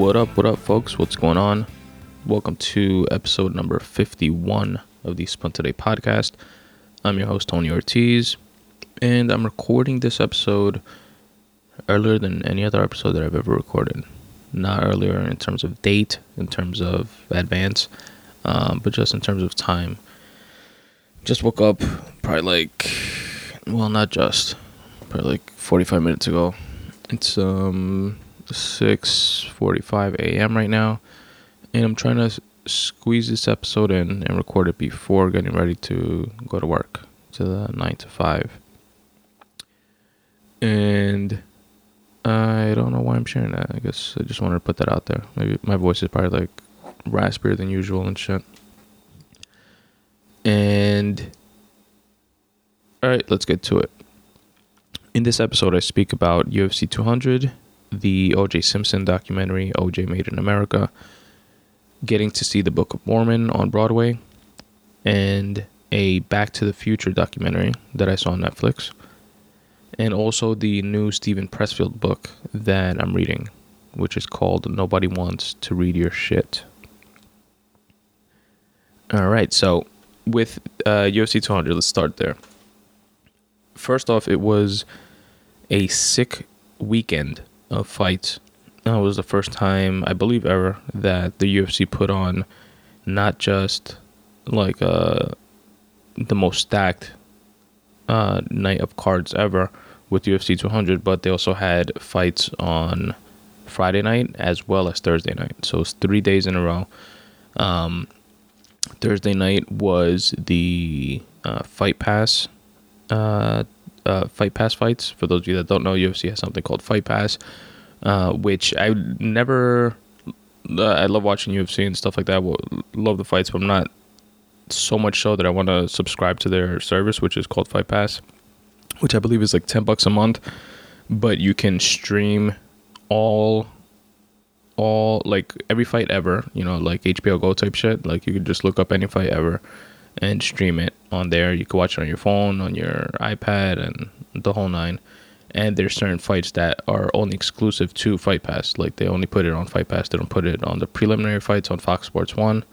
What up, what up, folks? What's going on? Welcome to episode number 51 of the Spun Today podcast. I'm your host, Tony Ortiz, and I'm recording this episode earlier than any other episode that I've ever recorded. Not earlier in terms of date, in terms of advance, um, but just in terms of time. Just woke up probably like, well, not just, probably like 45 minutes ago. It's, um, 6:45 a.m. right now, and I'm trying to squeeze this episode in and record it before getting ready to go to work to the nine to five. And I don't know why I'm sharing that. I guess I just wanted to put that out there. Maybe my voice is probably like raspier than usual and shit. And all right, let's get to it. In this episode, I speak about UFC 200 the OJ Simpson documentary, OJ Made in America, getting to see the Book of Mormon on Broadway, and a Back to the Future documentary that I saw on Netflix, and also the new Steven Pressfield book that I'm reading, which is called Nobody Wants to Read Your Shit. All right, so with uh, UFC 200, let's start there. First off, it was a sick weekend of fights. It was the first time, I believe, ever that the UFC put on not just like uh, the most stacked uh, night of cards ever with UFC 200, but they also had fights on Friday night as well as Thursday night. So it's three days in a row. Um, Thursday night was the uh, Fight Pass uh, uh, Fight Pass fights. For those of you that don't know, UFC has something called Fight Pass, uh, which I never. Uh, I love watching UFC and stuff like that. Love the fights, but I'm not so much so that I want to subscribe to their service, which is called Fight Pass, which I believe is like ten bucks a month. But you can stream all all like every fight ever, you know, like HBO Go type shit. Like you could just look up any fight ever and stream it on there. You can watch it on your phone, on your iPad, and the whole nine. And there's certain fights that are only exclusive to Fight Pass. Like they only put it on Fight Pass. They don't put it on the preliminary fights on Fox Sports One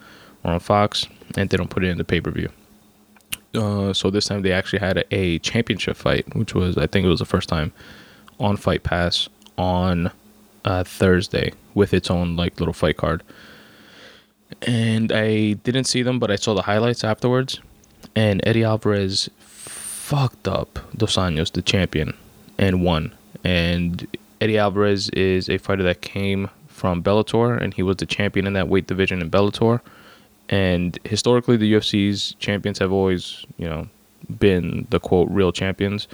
or on Fox, and they don't put it in the pay per view. Uh, so this time they actually had a, a, championship fight, which was I think it was the first time on Fight Pass on uh, Thursday with its own like little fight card and I didn't see them, but I saw the highlights afterwards. And Eddie Alvarez fucked up Dos Anjos, the champion, and won. And Eddie Alvarez is a fighter that came from Bellator, and he was the champion in that weight division in Bellator. And historically, the UFC's champions have always, you know, been the quote real champions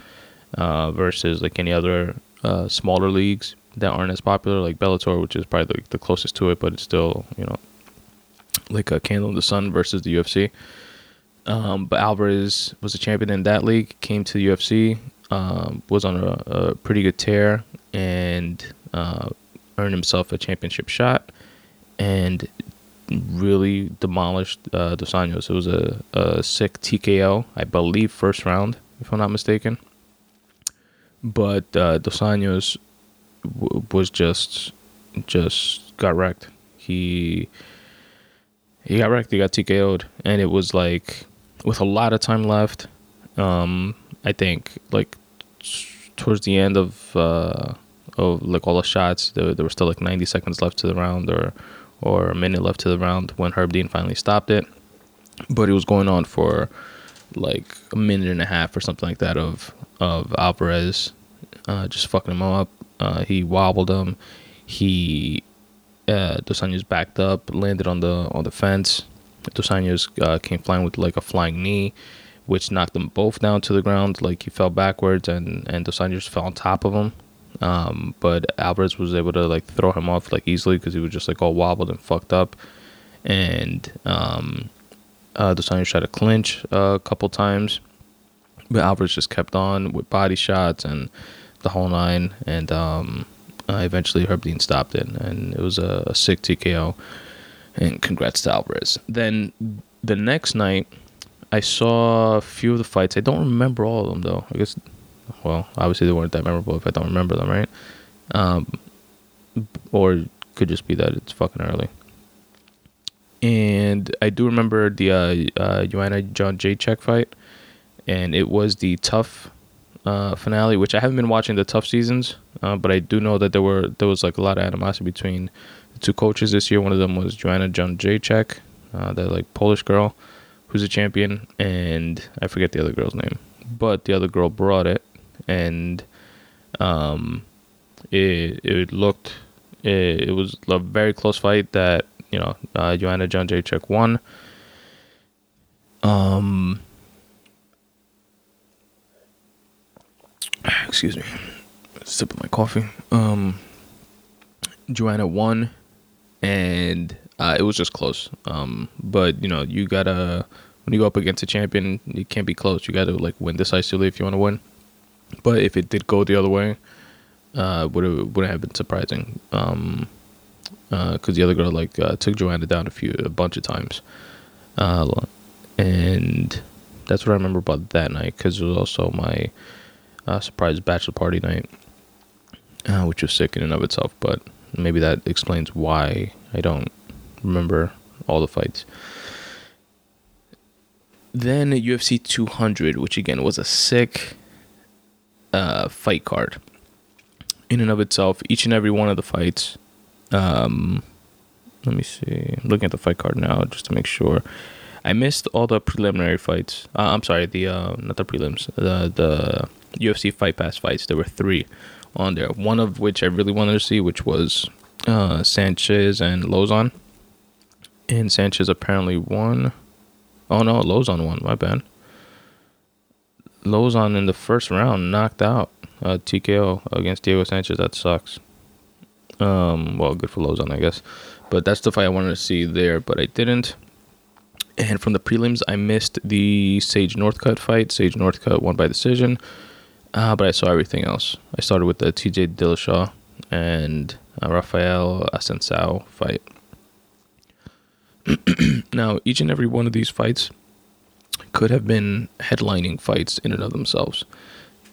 uh, versus like any other uh, smaller leagues that aren't as popular, like Bellator, which is probably the, the closest to it, but it's still, you know, like a candle in the sun versus the UFC. Um, but Alvarez was a champion in that league, came to the UFC, um, was on a, a, pretty good tear, and uh, earned himself a championship shot, and really demolished uh, Dos Anjos. It was a, a sick TKO, I believe, first round, if I'm not mistaken. But uh, Dos Anjos w- was just just got wrecked. He he got wrecked. He got TKO'd, and it was like with a lot of time left. Um, I think like towards the end of uh, of like all the shots, there, there were still like 90 seconds left to the round, or or a minute left to the round when Herb Dean finally stopped it. But it was going on for like a minute and a half or something like that of of Alvarez uh, just fucking him up. Uh, he wobbled him. He uh, Dos Anjos backed up, landed on the on the fence. Dos Anjos uh, came flying with like a flying knee, which knocked them both down to the ground. Like he fell backwards, and and Dos Anjos fell on top of him. Um, but Alvarez was able to like throw him off like easily because he was just like all wobbled and fucked up. And um, uh, Dos Anjos tried to clinch uh, a couple times, but Alvarez just kept on with body shots and the whole nine. And um, uh, eventually, Herb Dean stopped it, and it was a, a sick TKO. And congrats to Alvarez. Then the next night, I saw a few of the fights. I don't remember all of them though. I guess, well, obviously they weren't that memorable if I don't remember them, right? Um, or could just be that it's fucking early. And I do remember the uh, uh, Joanna Jedrzejczyk fight, and it was the TUF uh, finale, which I haven't been watching the TUF seasons, uh, but I do know that there were there was like a lot of animosity between the two coaches this year. One of them was Joanna Jedrzejczyk, uh, that like Polish girl who's a champion, and I forget the other girl's name, but the other girl brought it, and um, it it looked it, it was a very close fight that you know uh, Joanna Jedrzejczyk won. Um, excuse me, sipping my coffee. Um, Joanna won, and uh, it was just close. Um, but you know, you gotta when you go up against a champion, it can't be close. You gotta like win decisively if you want to win. But if it did go the other way, uh, would wouldn't have been surprising. Um, because uh, the other girl like uh, took Joanna down a few a bunch of times, uh, and that's what I remember about that night. Because it was also my uh, surprise bachelor party night, uh, which was sick in and of itself. But maybe that explains why I don't remember all the fights. Then UFC 200, which again was a sick uh, fight card in and of itself. Each and every one of the fights. Um, let me see. I'm looking at the fight card now just to make sure. I missed all the preliminary fights. Uh, I'm sorry, the uh, not the prelims. The the UFC Fight Pass fights. There were three on there. One of which I really wanted to see, which was uh, Sanchez and Lauzon. And Sanchez apparently won. Oh no, Lauzon won. My bad. Lauzon in the first round knocked out uh, TKO against Diego Sanchez. That sucks. Um, well, good for Lauzon, I guess. But that's the fight I wanted to see there, but I didn't. And from the prelims, I missed the Sage Northcutt fight. Sage Northcutt won by decision, uh, but I saw everything else. I started with the TJ Dillashaw and uh, Rafael Assunção fight. now, each and every one of these fights could have been headlining fights in and of themselves.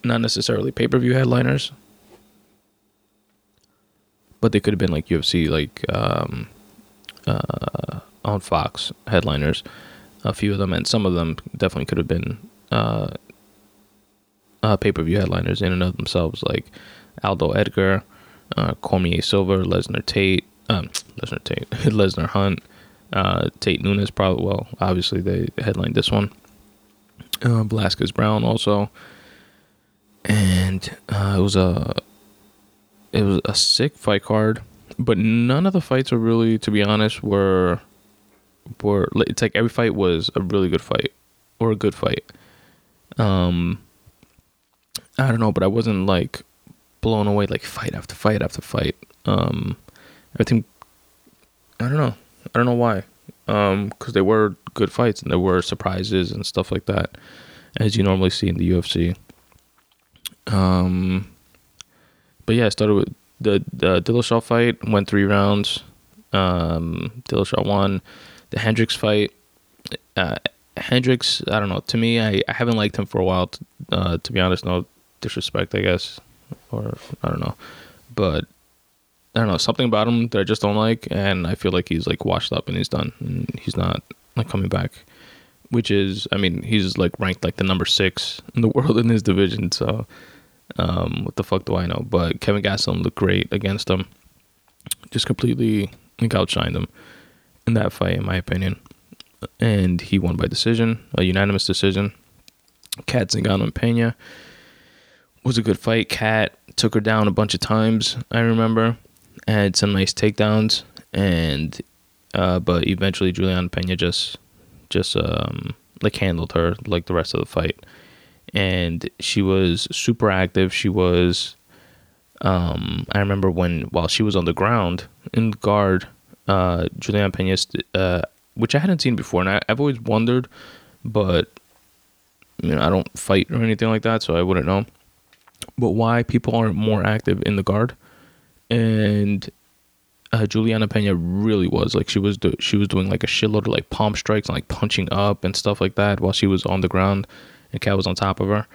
Not necessarily pay per view headliners, but they could have been like UFC, like um, uh, on Fox headliners. A few of them, and some of them definitely could have been uh, uh, pay per view headliners in and of themselves, like Aldo Edgar, uh, Cormier Silva, Lesnar Tate, um, Lesnar Tate, Lesnar Hunt, uh, Tate Nunes, probably, well, obviously they headlined this one. Uh, Velasquez Browne also. And uh, it was a it was a sick fight card, but none of the fights were really, to be honest, were were it's like every fight was a really good fight or a good fight. Um, I don't know, but I wasn't like blown away like fight after fight after fight. Um, everything. I don't know. I don't know why. Um, because they were good fights and there were surprises and stuff like that, as you normally see in the UFC. Um, but yeah, I started with the the Dillashaw fight. Went three rounds. Um, Dillashaw won. The Hendricks fight. Uh, Hendricks, I don't know. To me, I, I haven't liked him for a while. To, uh, to be honest, no disrespect, I guess, or I don't know, but I don't know something about him that I just don't like, and I feel like he's like washed up and he's done, and he's not like coming back. Which is, I mean, he's like ranked like the number six in the world in his division. So, um, what the fuck do I know? But Kevin Gastelum looked great against him. Just completely like outshined him in that fight, in my opinion. And he won by decision, a unanimous decision. Cat Zingano and Pena was a good fight. Cat took her down a bunch of times. I remember had some nice takedowns, and uh, but eventually Juliana Pena just just um, like handled her like the rest of the fight, and she was super active. She was. Um, I remember when while she was on the ground in guard, uh, Juliana Pena, uh, which I hadn't seen before, and I, I've always wondered, but you know I don't fight or anything like that, so I wouldn't know. But why people aren't more active in the guard? And uh, Juliana Pena really was like she was do- she was doing like a shitload of like palm strikes and like punching up and stuff like that while she was on the ground and Cat was on top of her,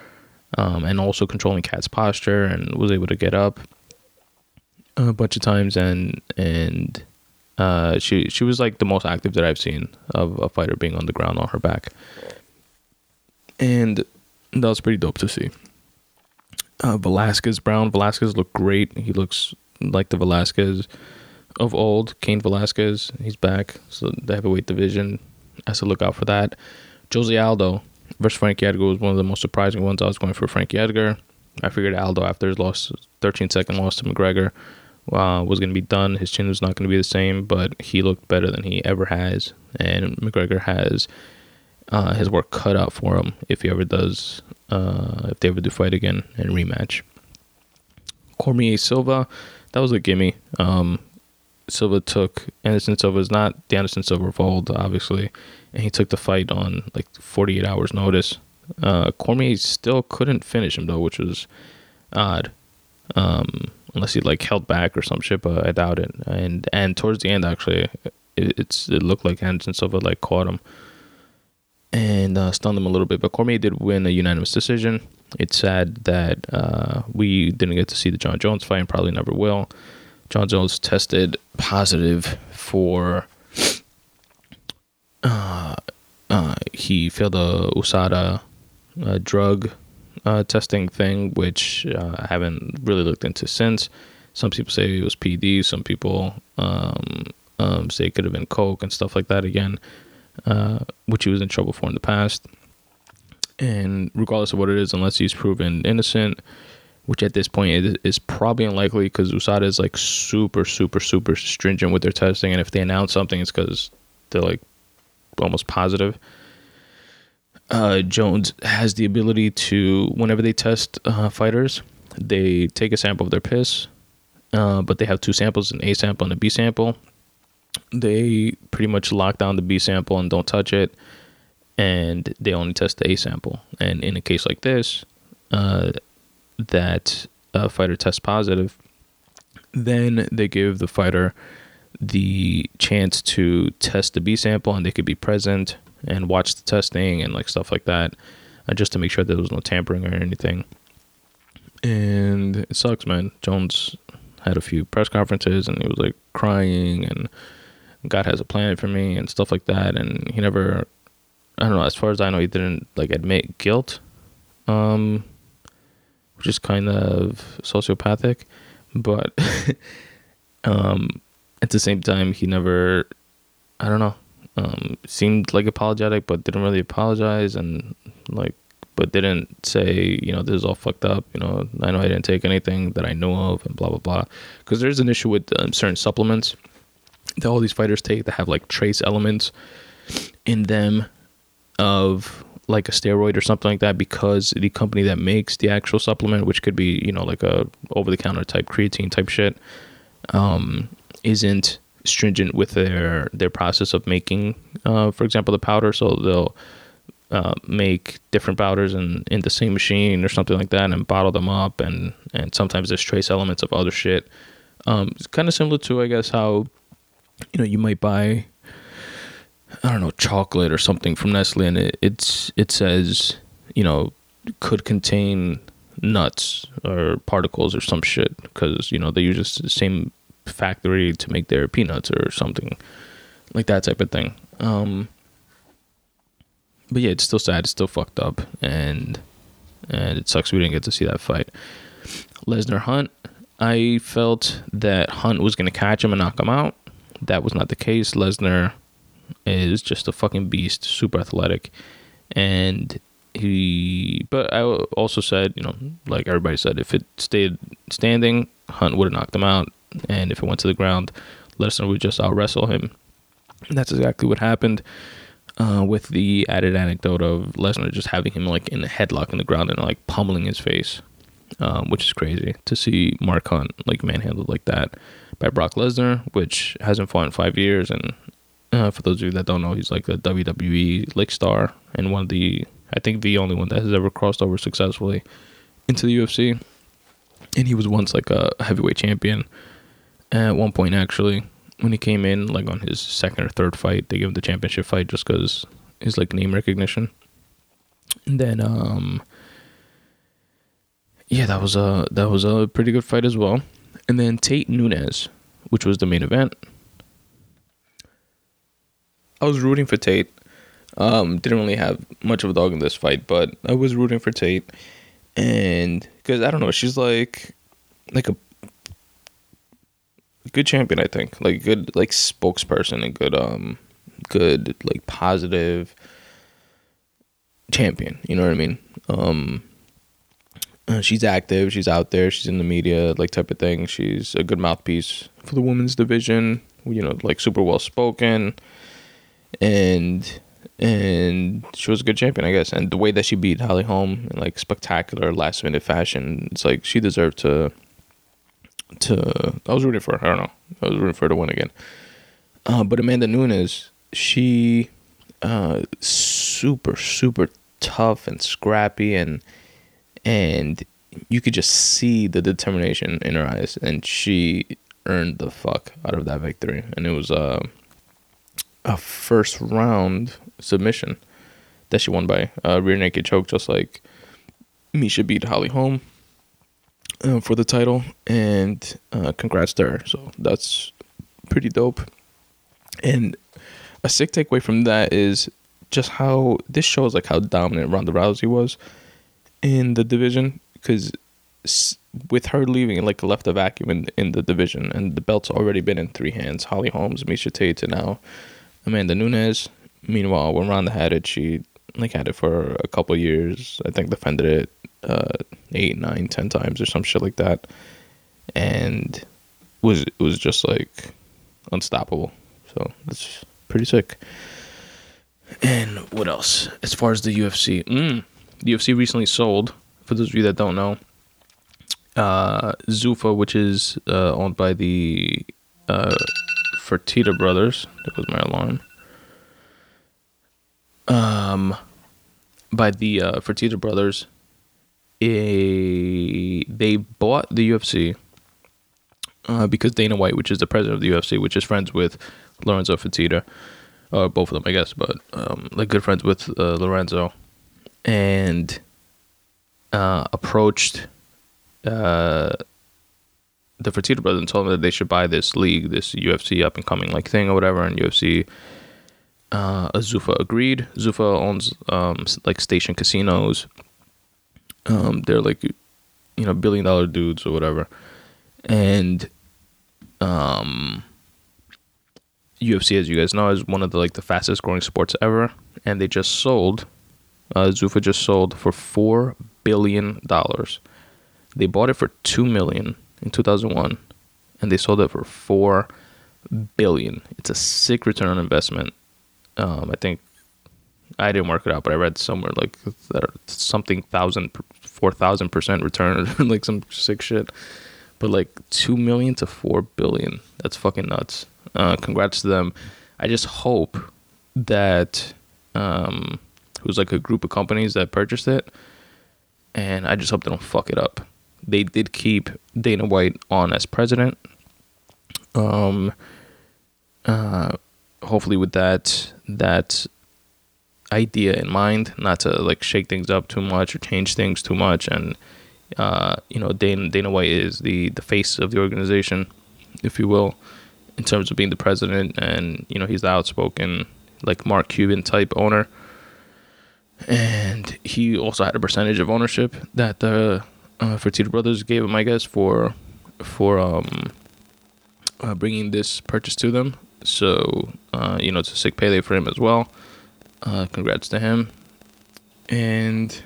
um, and also controlling Cat's posture and was able to get up. a bunch of times, and and uh, she she was like the most active that I've seen of a fighter being on the ground on her back, and that was pretty dope to see. Uh, Velasquez Browne Velasquez looked great. He looks like the Velasquez of old. Cain Velasquez, he's back. So the heavyweight division has to look out for that. Jose Aldo versus Frankie Edgar was one of the most surprising ones. I was going for Frankie Edgar. I figured Aldo after his loss, 13 second loss to McGregor, uh, was going to be done. His chin was not going to be the same, but he looked better than he ever has. And McGregor has uh, his work cut out for him if he ever does, uh, if they ever do fight again and rematch. Cormier Silva, that was a gimme. Um, Silva took Anderson Silva is not the Anderson Silva of old, obviously, and he took the fight on like 48 hours notice. Uh, Cormier still couldn't finish him though, which was odd. Um, unless he like held back or some shit, but I doubt it. And and towards the end, actually, it, it's it looked like Anderson Silva like caught him and uh, stunned him a little bit. But Cormier did win a unanimous decision. It's sad that uh, we didn't get to see the Jon Jones fight, and probably never will. Jon Jones tested positive for. Uh, uh, he failed a USADA uh, drug uh, testing thing, which uh, I haven't really looked into since. Some people say it was PD. Some people um, um, say it could have been coke and stuff like that again, uh, which he was in trouble for in the past. And regardless of what it is, unless he's proven innocent, which at this point is is probably unlikely because USADA is like super, super, super stringent with their testing. And if they announce something, it's because they're like almost positive. Uh, Jones has the ability to, whenever they test uh, fighters, they take a sample of their piss, uh, but they have two samples an A sample and a B sample. They pretty much lock down the B sample and don't touch it, and they only test the A sample. And in a case like this, uh, that a fighter tests positive, then they give the fighter the chance to test the B sample and they could be present and watch the testing and like stuff like that, uh, just to make sure that there was no tampering or anything. And it sucks, man. Jones had a few press conferences and he was like crying and God has a plan for me and stuff like that. And he never, I don't know, as far as I know, he didn't like admit guilt. Um, which is kind of sociopathic, but um, at the same time, he never, I don't know, um, seemed like apologetic, but didn't really apologize, and like, but didn't say, you know, this is all fucked up. You know, I know I didn't take anything that I know of, and blah blah blah. Because there's an issue with um, certain supplements that all these fighters take that have like trace elements in them of like a steroid or something like that because the company that makes the actual supplement, which could be you know like a over the counter type creatine type shit, um, isn't stringent with their their process of making, uh, for example, the powder. So they'll uh, make different powders in, in the same machine or something like that and bottle them up and and sometimes there's trace elements of other shit. Um, it's kind of similar to I guess how you know you might buy I don't know chocolate or something from Nestle, and it, it's it says you know could contain nuts or particles or some shit because you know they use the same factory to make their peanuts or something like that type of thing. Um, but yeah, it's still sad. It's still fucked up, and and it sucks we didn't get to see that fight. Lesnar Hunt. I felt that Hunt was gonna catch him and knock him out. That was not the case. Lesnar is just a fucking beast, super athletic, and he. But I also said, you know, like everybody said, if it stayed standing, Hunt would have knocked him out, and if it went to the ground, Lesnar would just out wrestle him. And that's exactly what happened. Uh, with the added anecdote of Lesnar just having him like in a headlock in the ground and like pummeling his face, um, which is crazy to see Mark Hunt like manhandled like that by Brock Lesnar, which hasn't fought in five years and uh, for those of you that don't know, he's like a WWE like star and one of the I think the only one that has ever crossed over successfully into the UFC. And he was once like a heavyweight champion at one point actually when he came in like on his second or third fight they gave him the championship fight just because his like name recognition and then um yeah that was a that was a pretty good fight as well And then Tate Nunes, which was the main event. I was rooting for Tate. Um, didn't really have much of a dog in this fight, but I was rooting for Tate, and because I don't know, she's like, like a good champion. I think like a good like spokesperson and good um good like positive champion. You know what I mean? Um, uh, she's active. She's out there. She's in the media, like type of thing. She's a good mouthpiece for the women's division. You know, like super well spoken, and and she was a good champion, I guess. And the way that she beat Holly Holm in like spectacular last minute fashion, it's like she deserved to. To I was rooting for her. I don't know. I was rooting for her to win again. Uh, but Amanda Nunes, she uh, super super tough and scrappy and and you could just see the determination in her eyes and she earned the fuck out of that victory and it was uh, a first round submission that she won by uh, rear naked choke just like Miesha beat Holly Holm uh, for the title and uh, congrats to her. So that's pretty dope. And a sick takeaway from that is just how this shows like how dominant Ronda Rousey was in the division because with her leaving, like left a vacuum in, in the division, and the belt's already been in three hands: Holly Holmes, Miesha Tate, and now Amanda Nunes. Meanwhile, when Ronda had it, she like had it for a couple years. I think defended it uh, eight, nine, ten times or some shit like that, and was it was just like unstoppable. So that's pretty sick. And what else? As far as the UFC, mm, the UFC recently sold. For those of you that don't know, uh, Zuffa, which is uh, owned by the uh, Fertitta brothers. That was my alarm. Um, by the uh, Fertitta brothers, a they bought the UFC uh, because Dana White, which is the president of the UFC, which is friends with Lorenzo Fertitta, uh, both of them, I guess, but um, like good friends with uh, Lorenzo, and uh, approached uh, the Fertitta brothers and told them that they should buy this league, this UFC up and coming like thing or whatever, and UFC. Uh, Zuffa agreed. Zuffa owns um, like station casinos. Um, they're like, you know, billion dollar dudes or whatever, and um, UFC, as you guys know, is one of the like the fastest growing sports ever, and they just sold. Uh, Zuffa just sold for four billion dollars. They bought it for two million in two thousand one, and they sold it for four billion. It's a sick return on investment. Um, I think I didn't work it out, but I read somewhere like something thousand, four thousand percent return, like some sick shit. But like two million to four billion, that's fucking nuts. Uh, congrats to them. I just hope that um, it was like a group of companies that purchased it, and I just hope they don't fuck it up. They did keep Dana White on as president. Um, uh, hopefully with that that idea in mind, not to like shake things up too much or change things too much, and uh, you know, Dana Dana White is the the face of the organization, if you will in terms of being the president, and you know he's the outspoken like Mark Cuban type owner, and he also had a percentage of ownership that the uh, Fertitta brothers gave him, I guess, for for um uh, bringing this purchase to them. So uh, you know it's a sick payday for him as well. Uh, congrats to him, and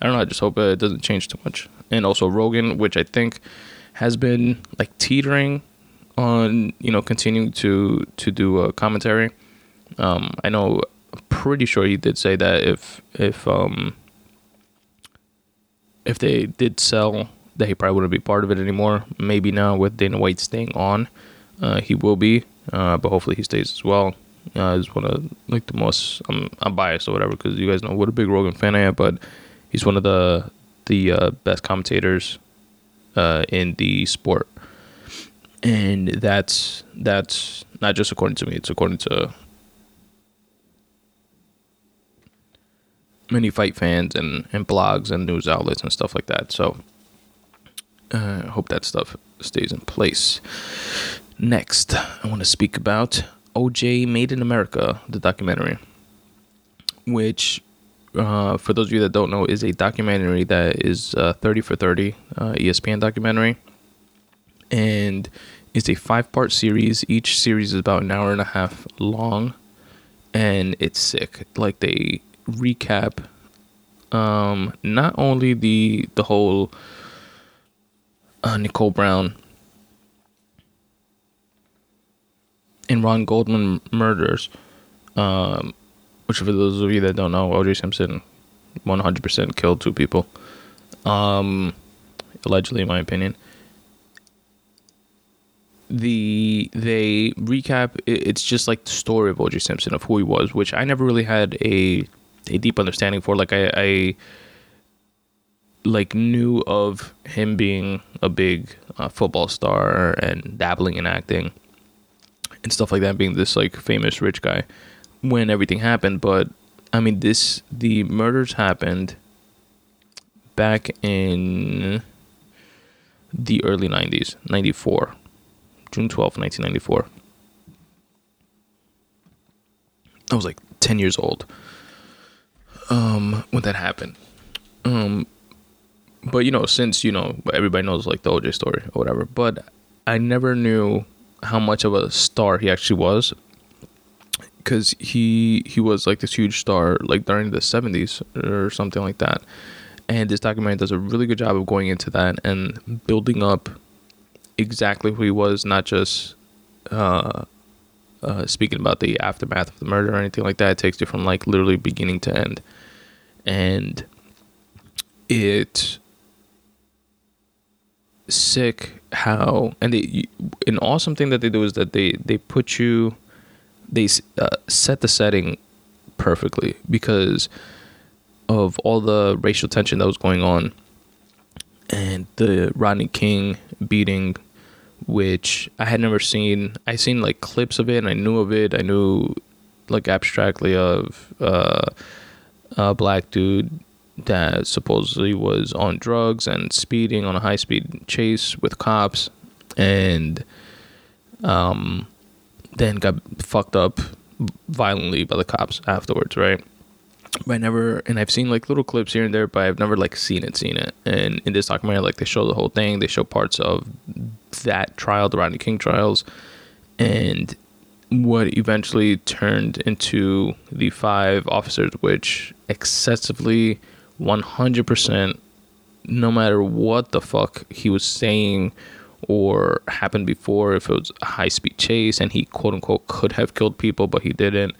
I don't know. I just hope it doesn't change too much. And also Rogan, which I think has been like teetering on you know continuing to to do a commentary. Um, I know, pretty sure he did say that if if um if they did sell, that he probably wouldn't be part of it anymore. Maybe now with Dana White staying on, uh, he will be. Uh, but hopefully he stays as well. Uh, he's one of like the most. I'm I'm biased or whatever because you guys know what a big Rogan fan I am, but he's one of the the uh, best commentators uh, in the sport and that's that's not just according to me it's according to many fight fans and, and blogs and news outlets and stuff like that so uh, hope that stuff stays in place. Next, I want to speak about OJ Made in America, the documentary, which, uh, for those of you that don't know, is a documentary that is uh, 30 for 30 uh, ESPN documentary. And it's a five part series. Each series is about an hour and a half long. And it's sick. Like they recap um, not only the the whole uh, Nicole Brown and Ron Goldman murders, um, which for those of you that don't know, O.J. Simpson 100% killed two people, um, allegedly, in my opinion. The they recap. It's just like the story of O.J. Simpson of who he was, which I never really had a a deep understanding for. Like I, I like knew of him being a big uh, football star and dabbling in acting and stuff like that, being this like famous rich guy when everything happened. But I mean, this the murders happened back in the early 90s, 94, June 12, 1994. I was like 10 years old um, when that happened. Um, but you know, since you know everybody knows like the OJ story or whatever, but I never knew how much of a star he actually was because he he was like this huge star like during the 70s or something like that. And this documentary does a really good job of going into that and building up exactly who he was not just uh, uh, speaking about the aftermath of the murder or anything like that. It takes you from like literally beginning to end and it sick how and they an awesome thing that they do is that they they put you they uh, set the setting perfectly because of all the racial tension that was going on and the Rodney King beating which I had never seen. I seen like clips of it and I knew of it. I knew like abstractly of uh, a black dude that supposedly was on drugs and speeding on a high speed chase with cops and um then got fucked up violently by the cops afterwards, right? But I never and I've seen like little clips here and there, but I've never like seen it, seen it. And in this documentary, like they show the whole thing, they show parts of that trial, the Rodney King trials, and what eventually turned into the five officers, which excessively 100% no matter what the fuck he was saying or happened before if it was a high speed chase and he quote unquote could have killed people but he didn't.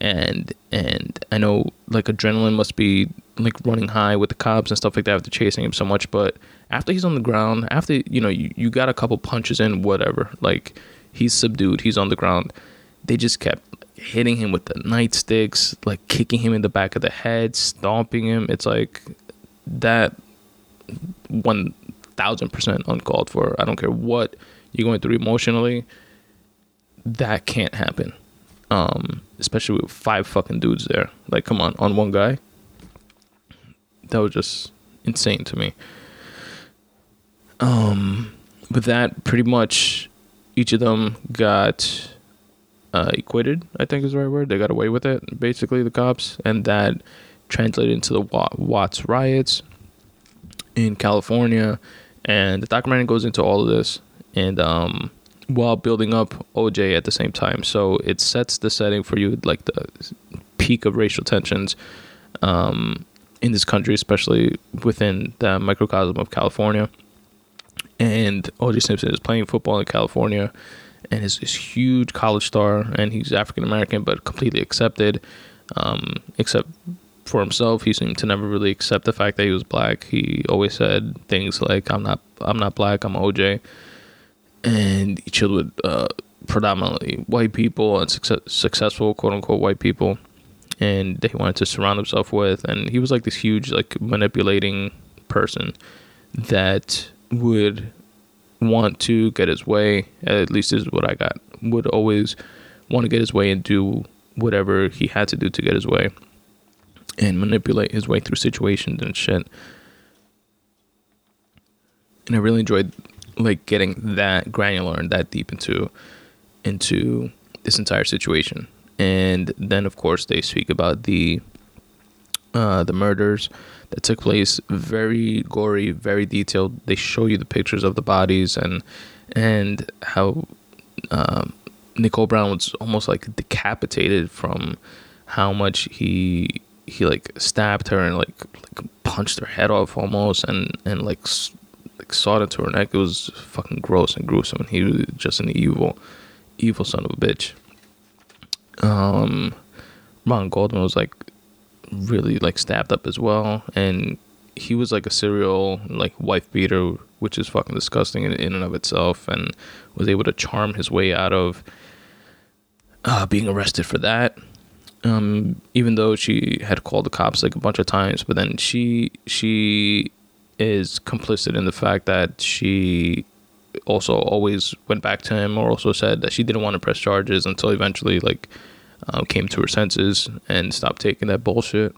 And and I know like adrenaline must be like running high with the cops and stuff like that after chasing him so much but after he's on the ground after you know you, you got a couple punches in whatever. Like he's subdued he's on the ground they just kept hitting him with the nightsticks, like kicking him in the back of the head, stomping him. It's like that one thousand percent uncalled for. I don't care what you're going through emotionally. That can't happen. Um, especially with five fucking dudes there. Like, come on, on one guy. That was just insane to me. Um, but that pretty much each of them got uh, acquitted. I think is the right word. They got away with it, basically the cops, and that translated into the Watts riots in California. And the documentary goes into all of this, and um, while building up OJ at the same time, so it sets the setting for you, like the peak of racial tensions um, in this country, especially within the microcosm of California. And OJ Simpson is playing football in California and is this huge college star, and he's African American but completely accepted, um, except for himself. He seemed to never really accept the fact that he was black. He always said things like, "I'm not, I'm not black. I'm OJ," and he chilled with uh, predominantly white people and success, successful quote unquote white people, and they wanted to surround himself with. And he was like this huge, like manipulating person that would want to get his way. At least is what I got. Would always want to get his way and do whatever he had to do to get his way and manipulate his way through situations and shit. and I really enjoyed like getting that granular and that deep into into this entire situation. And then, of course, they speak about the uh, the murders that took place. Very gory, very detailed. They show you the pictures of the bodies and and how um, Nicole Brown was almost like decapitated from how much he he like stabbed her and like, like punched her head off almost and and like like sawed into her neck. It was fucking gross and gruesome. And he was just an evil, evil son of a bitch. Um, Ron Goldman was like really like stabbed up as well, and he was like a serial like wife beater, which is fucking disgusting in, in and of itself, and was able to charm his way out of uh, being arrested for that. Um, even though she had called the cops like a bunch of times, but then she she is complicit in the fact that she also always went back to him or also said that she didn't want to press charges until eventually like uh, came to her senses and stopped taking that bullshit.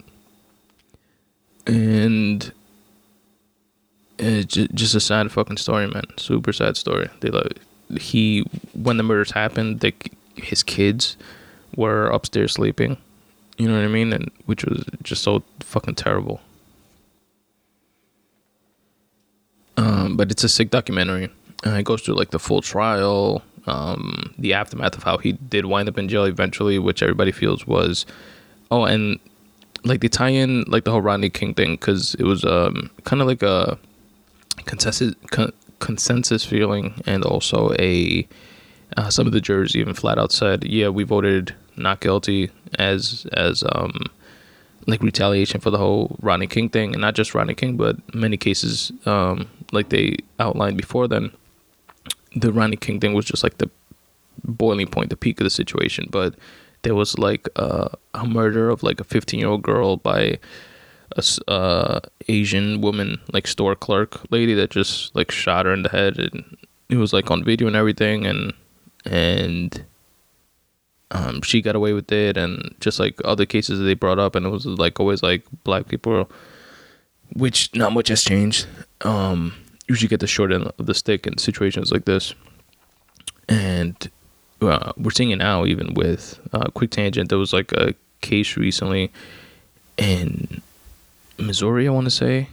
And it's just a sad fucking story man. Super sad story. They like he when the murders happened they, his kids were upstairs sleeping. You know what i mean? And which was just so fucking terrible. Um, but it's a sick documentary. Uh, it goes through like the full trial, um, the aftermath of how he did wind up in jail eventually, which everybody feels was. Oh, and like they tie in like the whole Rodney King thing because it was um, kind of like a consensus con- consensus feeling, and also a uh, some of the jurors even flat out said, "Yeah, we voted not guilty as as um, like retaliation for the whole Rodney King thing, and not just Rodney King, but many cases um, like they outlined before then. The Rodney King thing was just like the boiling point, the peak of the situation, but there was like a murder of like a 15 year old girl by a uh, Asian woman, like store clerk lady that just like shot her in the head, and it was like on video and everything, and and um, she got away with it, and just like other cases that they brought up, and it was like always like black people, which not much has changed. Um, usually get the short end of the stick in situations like this, and uh, we're seeing it now even with uh, quick tangent. There was like a case recently in Missouri, I want to say.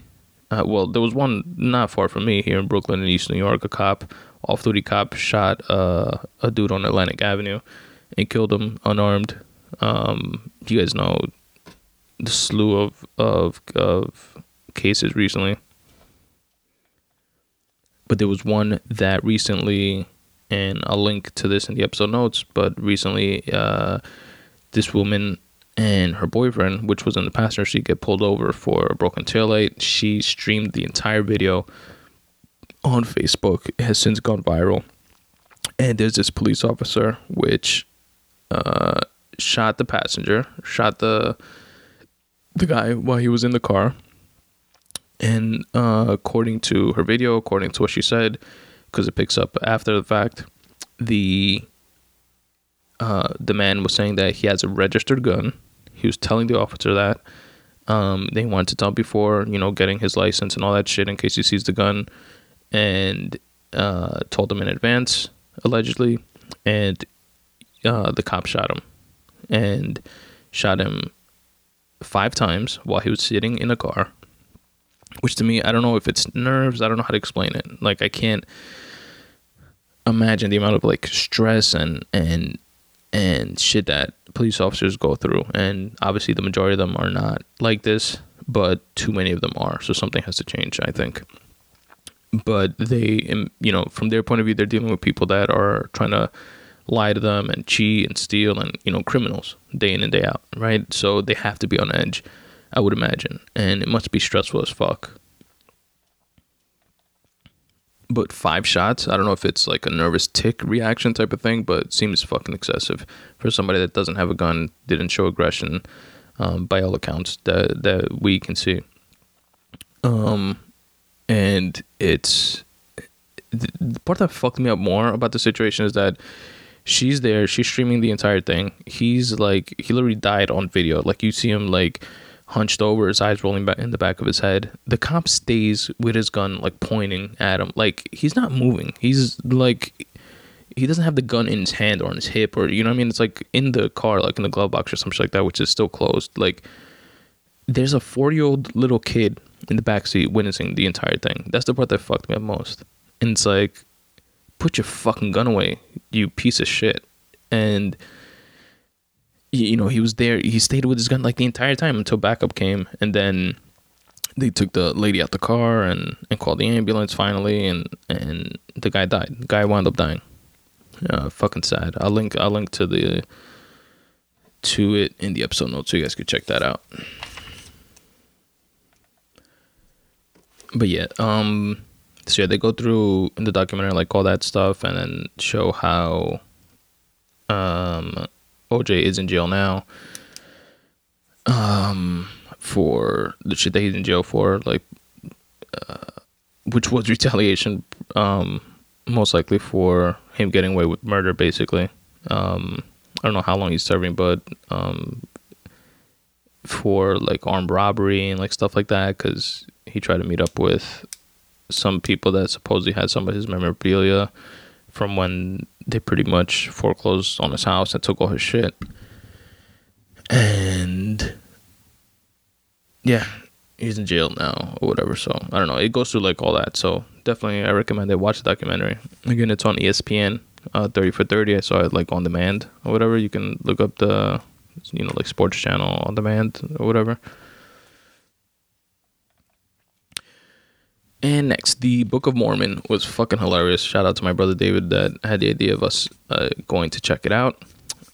Uh, well, there was one not far from me here in Brooklyn in East New York. A cop, off-duty cop, shot uh, a dude on Atlantic Avenue and killed him unarmed. Um, you guys know the slew of of of cases recently, but there was one that recently, and I'll link to this in the episode notes. But recently, uh, this woman and her boyfriend, which was in the passenger seat, get pulled over for a broken taillight. She streamed the entire video on Facebook. It has since gone viral. And there's this police officer, which uh, shot the passenger, shot the the guy while he was in the car. And uh, according to her video, according to what she said, because it picks up after the fact, the uh, the man was saying that he has a registered gun. He was telling the officer that. Um, they wanted to tell before, you know, getting his license and all that shit in case he sees the gun, and uh, told him in advance, allegedly. And uh, the cop shot him and shot him five times while he was sitting in a car. Which to me, I don't know if it's nerves. I don't know how to explain it. Like I can't imagine the amount of like stress and and and shit that police officers go through. And obviously, the majority of them are not like this, but too many of them are. So something has to change. I think. But they, um, you know, from their point of view, they're dealing with people that are trying to lie to them and cheat and steal and you know criminals day in and day out right so they have to be on edge i would imagine. And it must be stressful as fuck. But five shots? I don't know if it's like a nervous tick reaction type of thing but it seems fucking excessive for somebody that doesn't have a gun didn't show aggression um, by all accounts that that we can see. Um and it's the part that fucked me up more about the situation is that she's there she's streaming the entire thing. He's like he literally died on video. Like you see him like hunched over, his eyes rolling back in the back of his head. The cop stays with his gun, like pointing at him. Like he's not moving. He's like he doesn't have the gun in his hand or on his hip or you know what I mean. It's like in the car, like in the glove box or something like that, which is still closed. Like there's a four year old little kid in the back seat witnessing the entire thing. That's the part that fucked me up most. And it's like, put your fucking gun away, you piece of shit. And you know, he was there. He stayed with his gun like the entire time until backup came, and then they took the lady out the car and, and called the ambulance finally, and and the guy died. The guy wound up dying. Uh, fucking sad. I'll link I'll link to the to it in the episode notes so you guys could check that out. But yeah, um, so yeah, they go through in the documentary like all that stuff, and then show how um OJ is in jail now. Um, for the shit that he's in jail for, like, uh, which was retaliation. Um, most likely for him getting away with murder, basically. Um, I don't know how long he's serving, but um, for like armed robbery and like stuff like that, because he tried to meet up with some people that supposedly had some of his memorabilia from when they pretty much foreclosed on his house and took all his shit. And yeah, he's in jail now or whatever. So I don't know. It goes through like all that. So definitely, I recommend it. Watch the documentary. Again, it's on ESPN, uh, thirty for thirty. I saw it like on demand or whatever. You can look up the, you know, like sports channel on demand or whatever. And next, the Book of Mormon was fucking hilarious. Shout out to my brother David that had the idea of us uh, going to check it out.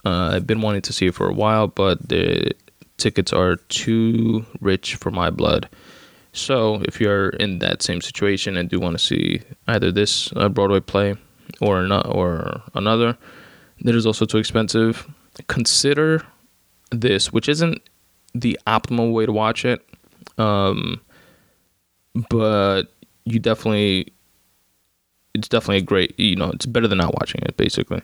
Uh, I've been wanting to see it for a while, but the tickets are too rich for my blood. So if you're in that same situation and do want to see either this uh, Broadway play or not or another that is also too expensive, consider this, which isn't the optimal way to watch it. Um, but you definitely it's definitely a great you know it's better than not watching it basically.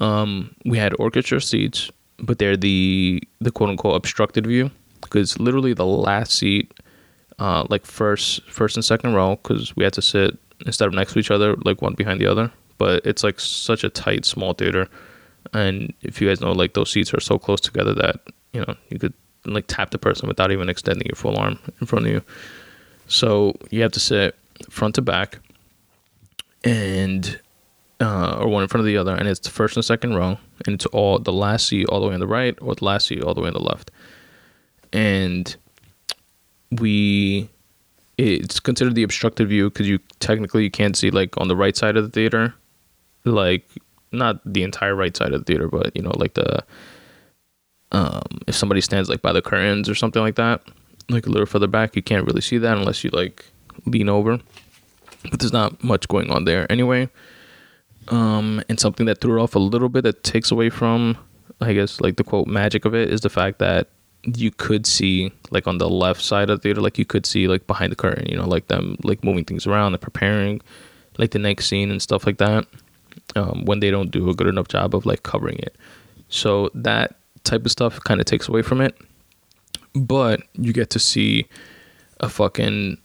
Um, we had orchestra seats but they're the the quote unquote obstructed view because literally the last seat uh, like first first and second row because we had to sit instead of next to each other like one behind the other. But it's like such a tight small theater. And if you guys know like those seats are so close together that you know you could like tap the person without even extending your full arm in front of you so you have to sit front to back, and uh, or one in front of the other, and it's the first and second row, and it's all the last seat all the way on the right, or the last seat all the way on the left, and we it's considered the obstructed view because you technically you can't see like on the right side of the theater, like not the entire right side of the theater, but you know like the um, if somebody stands like by the curtains or something like that, like a little further back, you can't really see that unless you like lean over. But there's not much going on there anyway. Um, and something that threw off a little bit that takes away from, I guess, like the quote magic of it is the fact that you could see like on the left side of the theater, like you could see like behind the curtain, you know, like them like moving things around and preparing like the next scene and stuff like that. Um, when they don't do a good enough job of like covering it. So that type of stuff kind of takes away from it but you get to see a fucking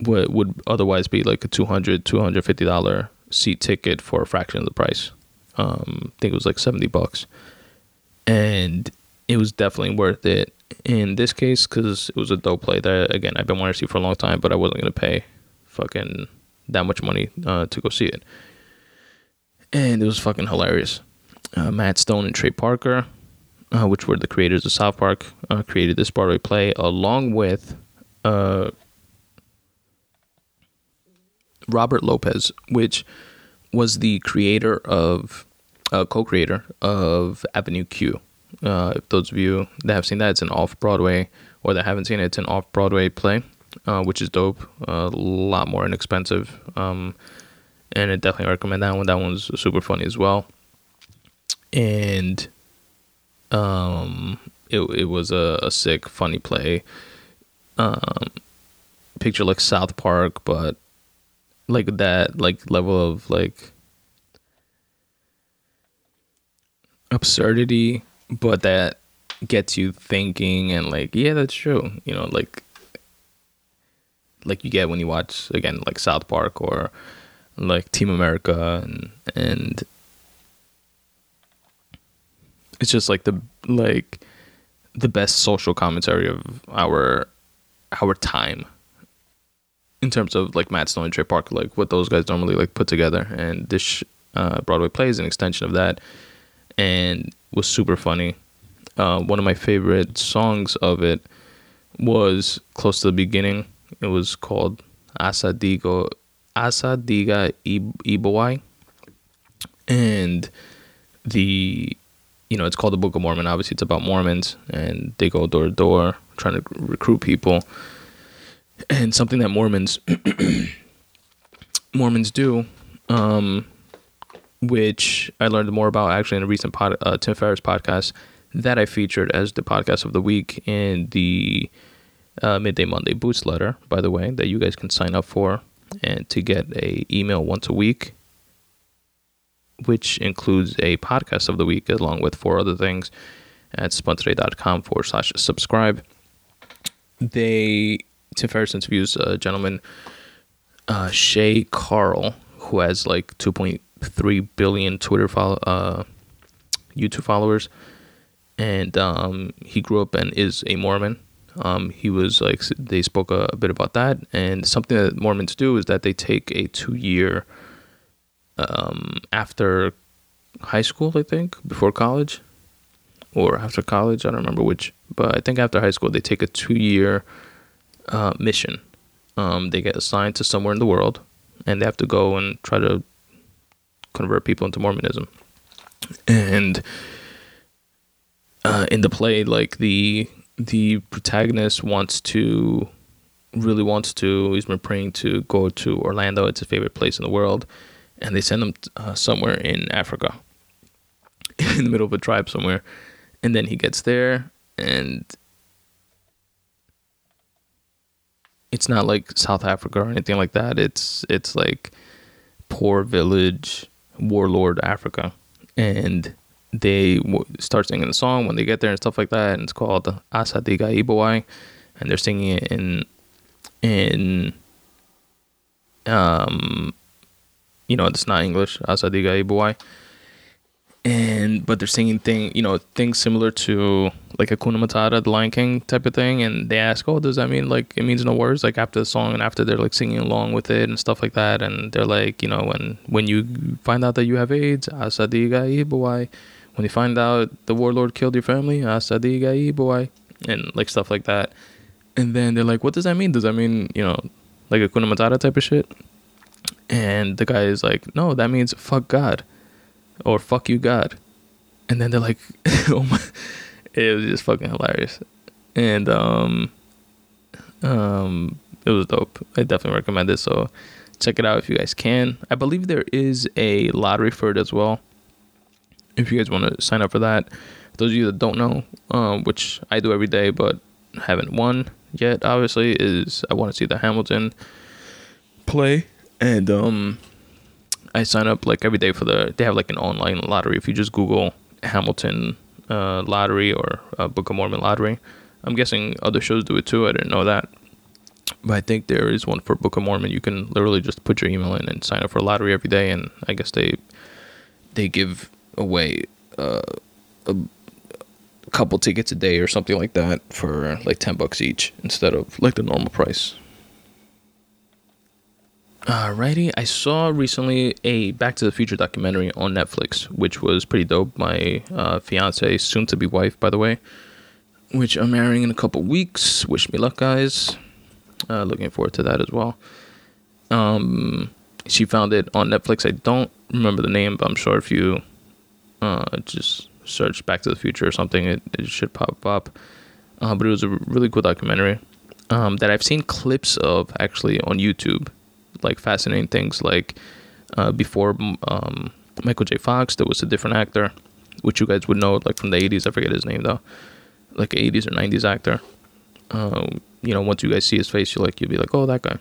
what would otherwise be like a 200 250 dollar seat ticket for a fraction of the price. Um i think it was like 70 bucks. And it was definitely worth it in this case because it was a dope play that again i've been wanting to see for a long time but i wasn't going to pay fucking that much money uh, to go see it. And it was fucking hilarious. Uh, matt stone and trey parker uh, which were the creators of South Park, uh, created this Broadway play along with uh, Robert Lopez, which was the creator of, uh, co-creator of Avenue Q. Uh, if those of you that have seen that, it's an off-Broadway, or that haven't seen it, it's an off-Broadway play, uh, which is dope, a lot more inexpensive, um, and I definitely recommend that one. That one's super funny as well, and um, it it was a, a sick, funny play. Um, picture like South Park, but like that like level of like absurdity, but that gets you thinking and like yeah that's true you know like like you get when you watch again like South Park or like Team America and and it's just like the like the best social commentary of our our time in terms of like Matt Stone and Trey Parker, like what those guys normally like put together. And this uh, Broadway play is an extension of that, and was super funny. Uh, one of my favorite songs of it was close to the beginning. It was called Asa Digo Asa Diga Ibawai, and the you know it's called the Book of Mormon. Obviously, it's about Mormons, and they go door to door trying to recruit people and something that Mormons Mormons do, um, which I learned more about actually in a recent pod, uh, Tim Ferriss podcast that I featured as the podcast of the week in the uh, Midday Monday Boost letter, by the way, that you guys can sign up for and to get a email once a week, which includes a podcast of the week along with four other things at spuntoday.com forward slash subscribe. They Tim Ferriss interviews a gentleman, uh, Shay Carl, who has like 2.3 billion Twitter follow, uh, YouTube followers, and um, he grew up and is a Mormon. Um, he was like they spoke a, a, bit about that, and something that Mormons do is that they take a two-year um, after high school, I think, before college, or after college. I don't remember which, but I think after high school they take a two-year uh, mission. Um, they get assigned to somewhere in the world, and they have to go and try to convert people into Mormonism. And uh, in the play, like the the protagonist wants to really wants to he's been praying to go to Orlando. It's his favorite place in the world, and they send him uh, somewhere in Africa, in the middle of a tribe somewhere, and then he gets there and it's not like South Africa or anything like that. It's it's like poor village warlord Africa, and they w- start singing the song when they get there and stuff like that. And it's called Asadiga Ibawai, and they're singing it in in um you know it's not English Asadiga Ibawai and but they're singing thing you know things similar to like Hakuna Matata, the Lion King type of thing, and they ask, "Oh, does that mean like it means no words?" Like after the song and after they're like singing along with it and stuff like that, and they're like, you know, when when you find out that you have AIDS, asadiga ibuai. When you find out the warlord killed your family, asadiga ibuai, and like stuff like that. And then they're like, "What does that mean? Does that mean you know, like a Hakuna Matata type of shit?" And the guy is like, "No, that means fuck God." or fuck you God. And then they're like, oh my, it was just fucking hilarious. And, um, um, it was dope. I definitely recommend it. So check it out if you guys can. I believe there is a lottery for it as well. If you guys want to sign up for that. Those of you that don't know, um, which I do every day, but haven't won yet, obviously, is I want to see the Hamilton play. And, um, I sign up like every day for the. They have like an online lottery. If you just Google Hamilton uh, lottery or uh, Book of Mormon lottery, I'm guessing other shows do it too. I didn't know that, but I think there is one for Book of Mormon. You can literally just put your email in and sign up for a lottery every day, and I guess they they give away uh, a, couple tickets a day or something like that for like ten bucks each instead of like the normal price. Alrighty, I saw recently a Back to the Future documentary on Netflix, which was pretty dope. My uh, fiance, soon to be wife, by the way, which I'm marrying in a couple weeks. Wish me luck, guys. Uh, looking forward to that as well. Um, she found it on Netflix. I don't remember the name, but I'm sure if you uh, just search Back to the Future or something, it, it should pop up. Uh, but it was a really cool documentary um, that I've seen clips of actually on YouTube like fascinating things like uh, before um, Michael J. Fox, there was a different actor, which you guys would know like from the 80s. I forget his name though, like 80s or 90s actor. Um, you know, once you guys see his face, you like you'll be like, oh, that guy.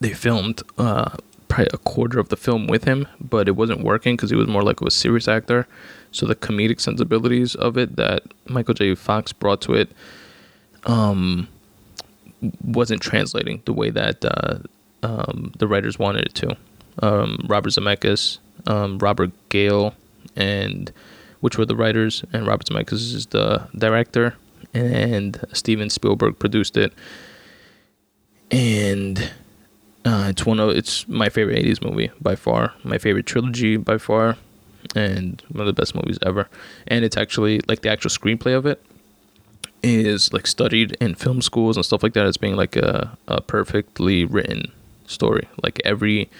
They filmed uh, probably a quarter of the film with him, but it wasn't working because he was more like a serious actor. So the comedic sensibilities of it that Michael J. Fox brought to it um, wasn't translating the way that uh, um, the writers wanted it to. Um, Robert Zemeckis, um, Robert Gale, and which were the writers, and Robert Zemeckis is the director, and Steven Spielberg produced it. And uh, it's one of it's my favorite '80s movie by far, my favorite trilogy by far, and one of the best movies ever. And it's actually like the actual screenplay of it is like studied in film schools and stuff like that as being like a, a perfectly written story. Like every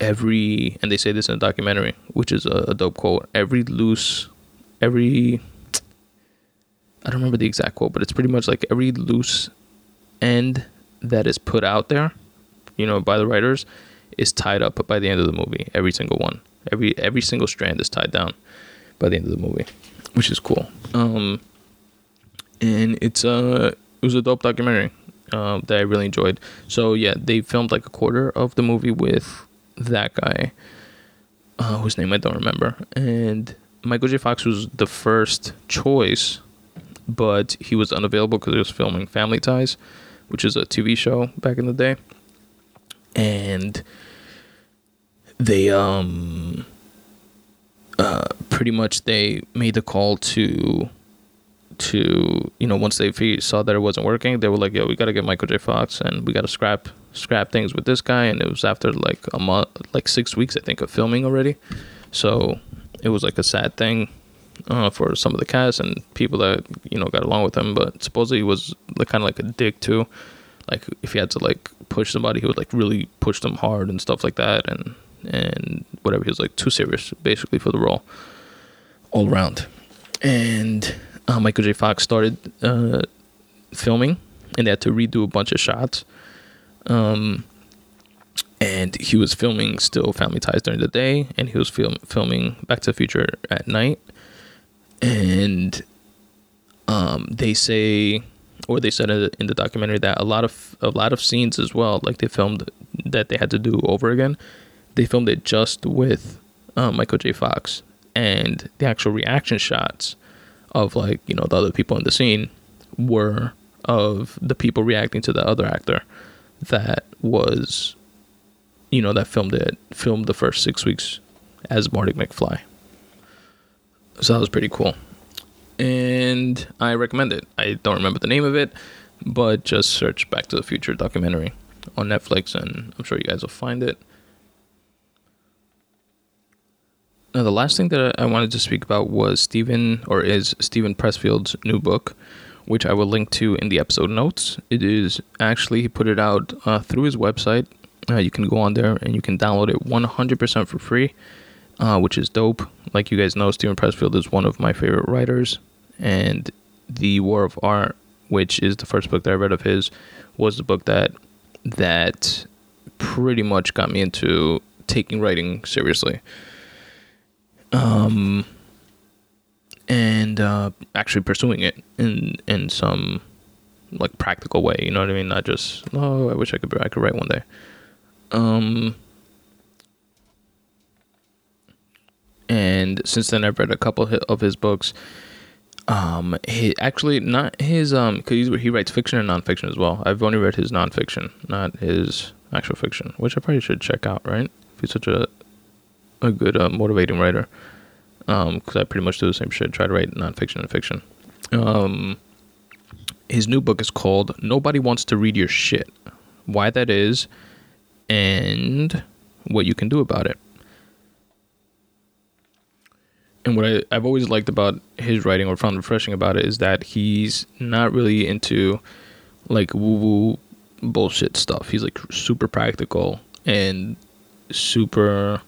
every and they say this in a documentary, which is a, a dope quote. Every loose every I don't remember the exact quote, but it's pretty much like every loose end that is put out there, you know, by the writers, is tied up by the end of the movie. Every single one, every every single strand is tied down by the end of the movie, which is cool. Um, and it's a it was a dope documentary uh, that I really enjoyed. So yeah, they filmed like a quarter of the movie with that guy, uh, whose name I don't remember, and Michael J. Fox was the first choice, but he was unavailable because he was filming Family Ties, which is a TV show back in the day, and they um uh pretty much they made the call to to you know once they saw that it wasn't working they were like yo we got to get michael j. Fox and we got to scrap scrap things with this guy. And it was after like a month like six weeks i think of filming already. So it was like a sad thing uh, for some of the cast and people that you know got along with him but supposedly he was like, kind of like a dick too. Like if he had to like push somebody he would like really push them hard and stuff like that and and whatever. He was like too serious basically for the role all around. And uh, Michael J. Fox started uh, filming, and they had to redo a bunch of shots. Um, and he was filming still Family Ties during the day, and he was film filming Back to the Future at night. And um, they say, or they said in the documentary that a lot of a lot of scenes as well, like they filmed that they had to do over again. They filmed it just with uh, Michael J. Fox, and the actual reaction shots of like you know the other people in the scene were of the people reacting to the other actor that was you know that filmed it filmed the first six weeks as Marty McFly. So that was pretty cool. And I recommend it. I don't remember the name of it, but just search Back to the Future documentary on Netflix and I'm sure you guys will find it. Now, the last thing that I wanted to speak about was Steven, or is Steven Pressfield's new book, which I will link to in the episode notes. It is actually, he put it out uh, through his website. Uh, you can go on there and you can download it 100% for free, uh, which is dope. Like you guys know, Steven Pressfield is one of my favorite writers, and The War of Art, which is the first book that I read of his, was the book that that pretty much got me into taking writing seriously um, and uh, actually pursuing it in in some like practical way. You know what I mean? Not just oh, I wish I could I could write one day. Um, and since then I've read a couple of his books. Um, he actually not his um because he writes fiction and nonfiction as well. I've only read his nonfiction, not his actual fiction, which I probably should check out. Right? If he's such a a good uh, motivating writer because um, I pretty much do the same shit. Try to write nonfiction and fiction. Um, his new book is called "Nobody Wants to Read Your Shit." Why that is, and what you can do about it. And what I, I've always liked about his writing, or found refreshing about it, is that he's not really into like woo woo bullshit stuff. He's like super practical and super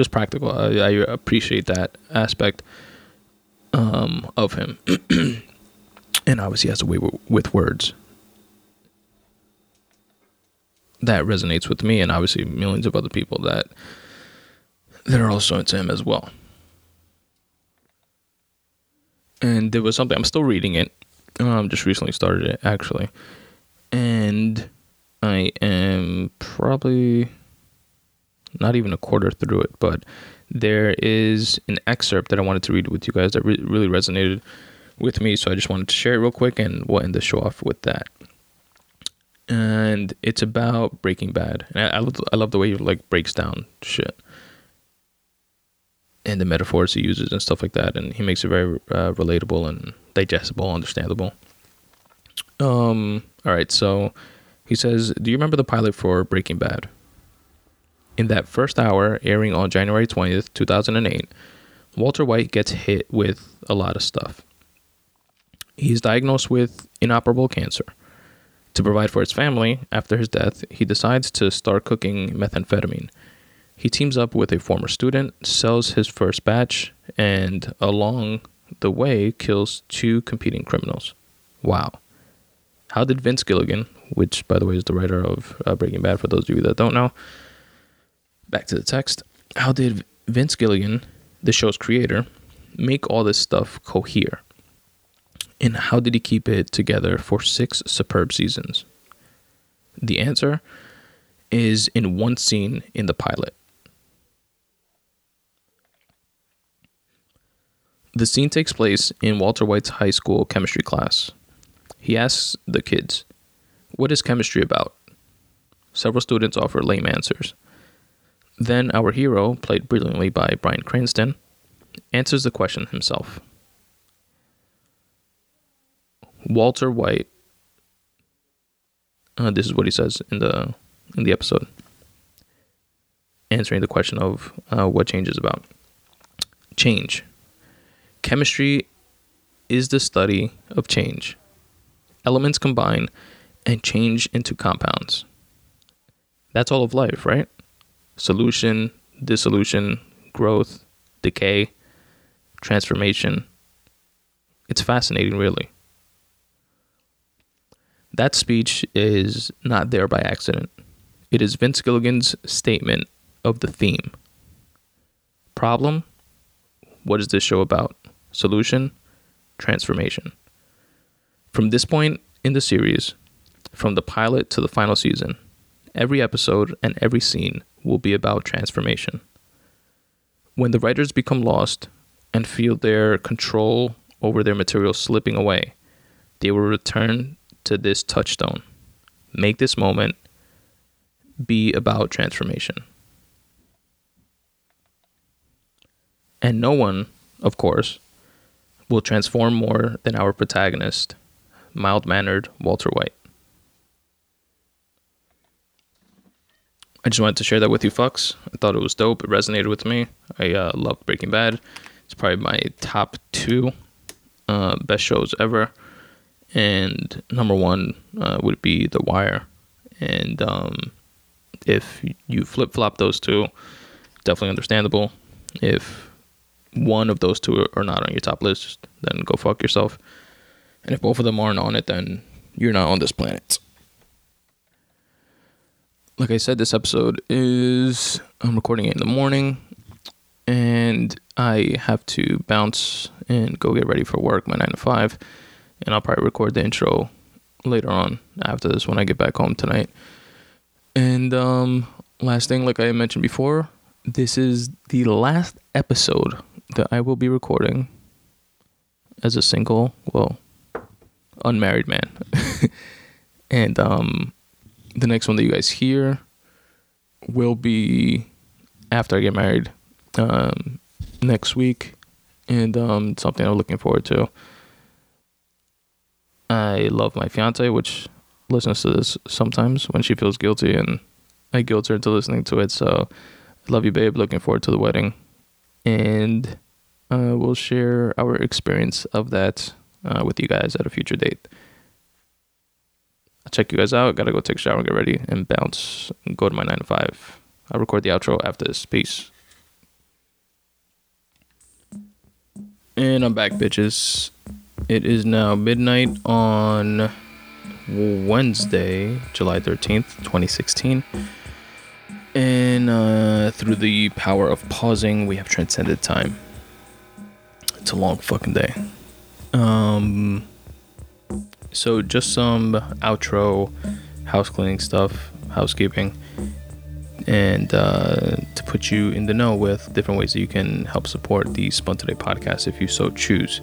just practical. I, I appreciate that aspect um, of him, and obviously has a way w- with words that resonates with me, and obviously millions of other people that that are also into him as well. And there was something I'm still reading it. Um, just recently started it actually, and I am probably not even a quarter through it, but there is an excerpt that I wanted to read with you guys that re- really resonated with me. So I just wanted to share it real quick and we'll end the show off with that. And it's about Breaking Bad. And I, I, love, I love the way he like breaks down shit and the metaphors he uses and stuff like that. And he makes it very uh, relatable and digestible, understandable. Um. All right. So he says, "Do you remember the pilot for Breaking Bad?" In that first hour, airing on January twentieth, two thousand and eight, Walter White gets hit with a lot of stuff. He's diagnosed with inoperable cancer. To provide for his family after his death, he decides to start cooking methamphetamine. He teams up with a former student, sells his first batch, and along the way kills two competing criminals. Wow. How did Vince Gilligan, which by the way is the writer of uh, Breaking Bad for those of you that don't know, back to the text, how did Vince Gilligan, the show's creator, make all this stuff cohere? And how did he keep it together for six superb seasons? The answer is in one scene in the pilot. The scene takes place in Walter White's high school chemistry class. He asks the kids, What is chemistry about? Several students offer lame answers. Then our hero, played brilliantly by Bryan Cranston, answers the question himself. Walter White. Uh, this is what he says in the in the episode, answering the question of uh, what change is about. Change. Chemistry is the study of change. Elements combine and change into compounds. That's all of life, right? Solution, dissolution, growth, decay, transformation. It's fascinating, really. That speech is not there by accident. It is Vince Gilligan's statement of the theme. Problem? What is this show about? Solution? Transformation. From this point in the series, from the pilot to the final season, every episode and every scene will be about transformation. When the writers become lost and feel their control over their material slipping away, they will return to this touchstone. Make this moment be about transformation. And no one, of course, will transform more than our protagonist, mild mannered Walter White. I just wanted to share that with you, fucks. I thought it was dope. It resonated with me. I uh, loved Breaking Bad. It's probably my top two uh, best shows ever. And number one uh, would be The Wire. And um, if you flip flop those two, definitely understandable. If one of those two are not on your top list, then go fuck yourself. And if both of them aren't on it, then you're not on this planet. Like I said, this episode is I'm recording it in the morning, and I have to bounce and go get ready for work, my nine to five, and I'll probably record the intro later on after this when I get back home tonight. And um, last thing, like I mentioned before, this is the last episode that I will be recording as a single, well, unmarried man. and um, the next one that you guys hear will be after I get married um, next week, and um, something I'm looking forward to. I love my fiance, which listens to this sometimes when she feels guilty, and I guilt her into listening to it. So, love you, babe. Looking forward to the wedding, and uh, we'll share our experience of that uh, with you guys at a future date. I'll check you guys out. Gotta go take a shower and get ready and bounce and go to my 9 to 5. I'll record the outro after this. Peace. And I'm back, bitches. It is now midnight on Wednesday, July 13th, 2016. And uh, through the power of pausing, we have transcended time. It's a long fucking day. Um, so just some outro, house cleaning stuff, housekeeping, and uh, to put you in the know with different ways that you can help support the Spun Today podcast if you so choose.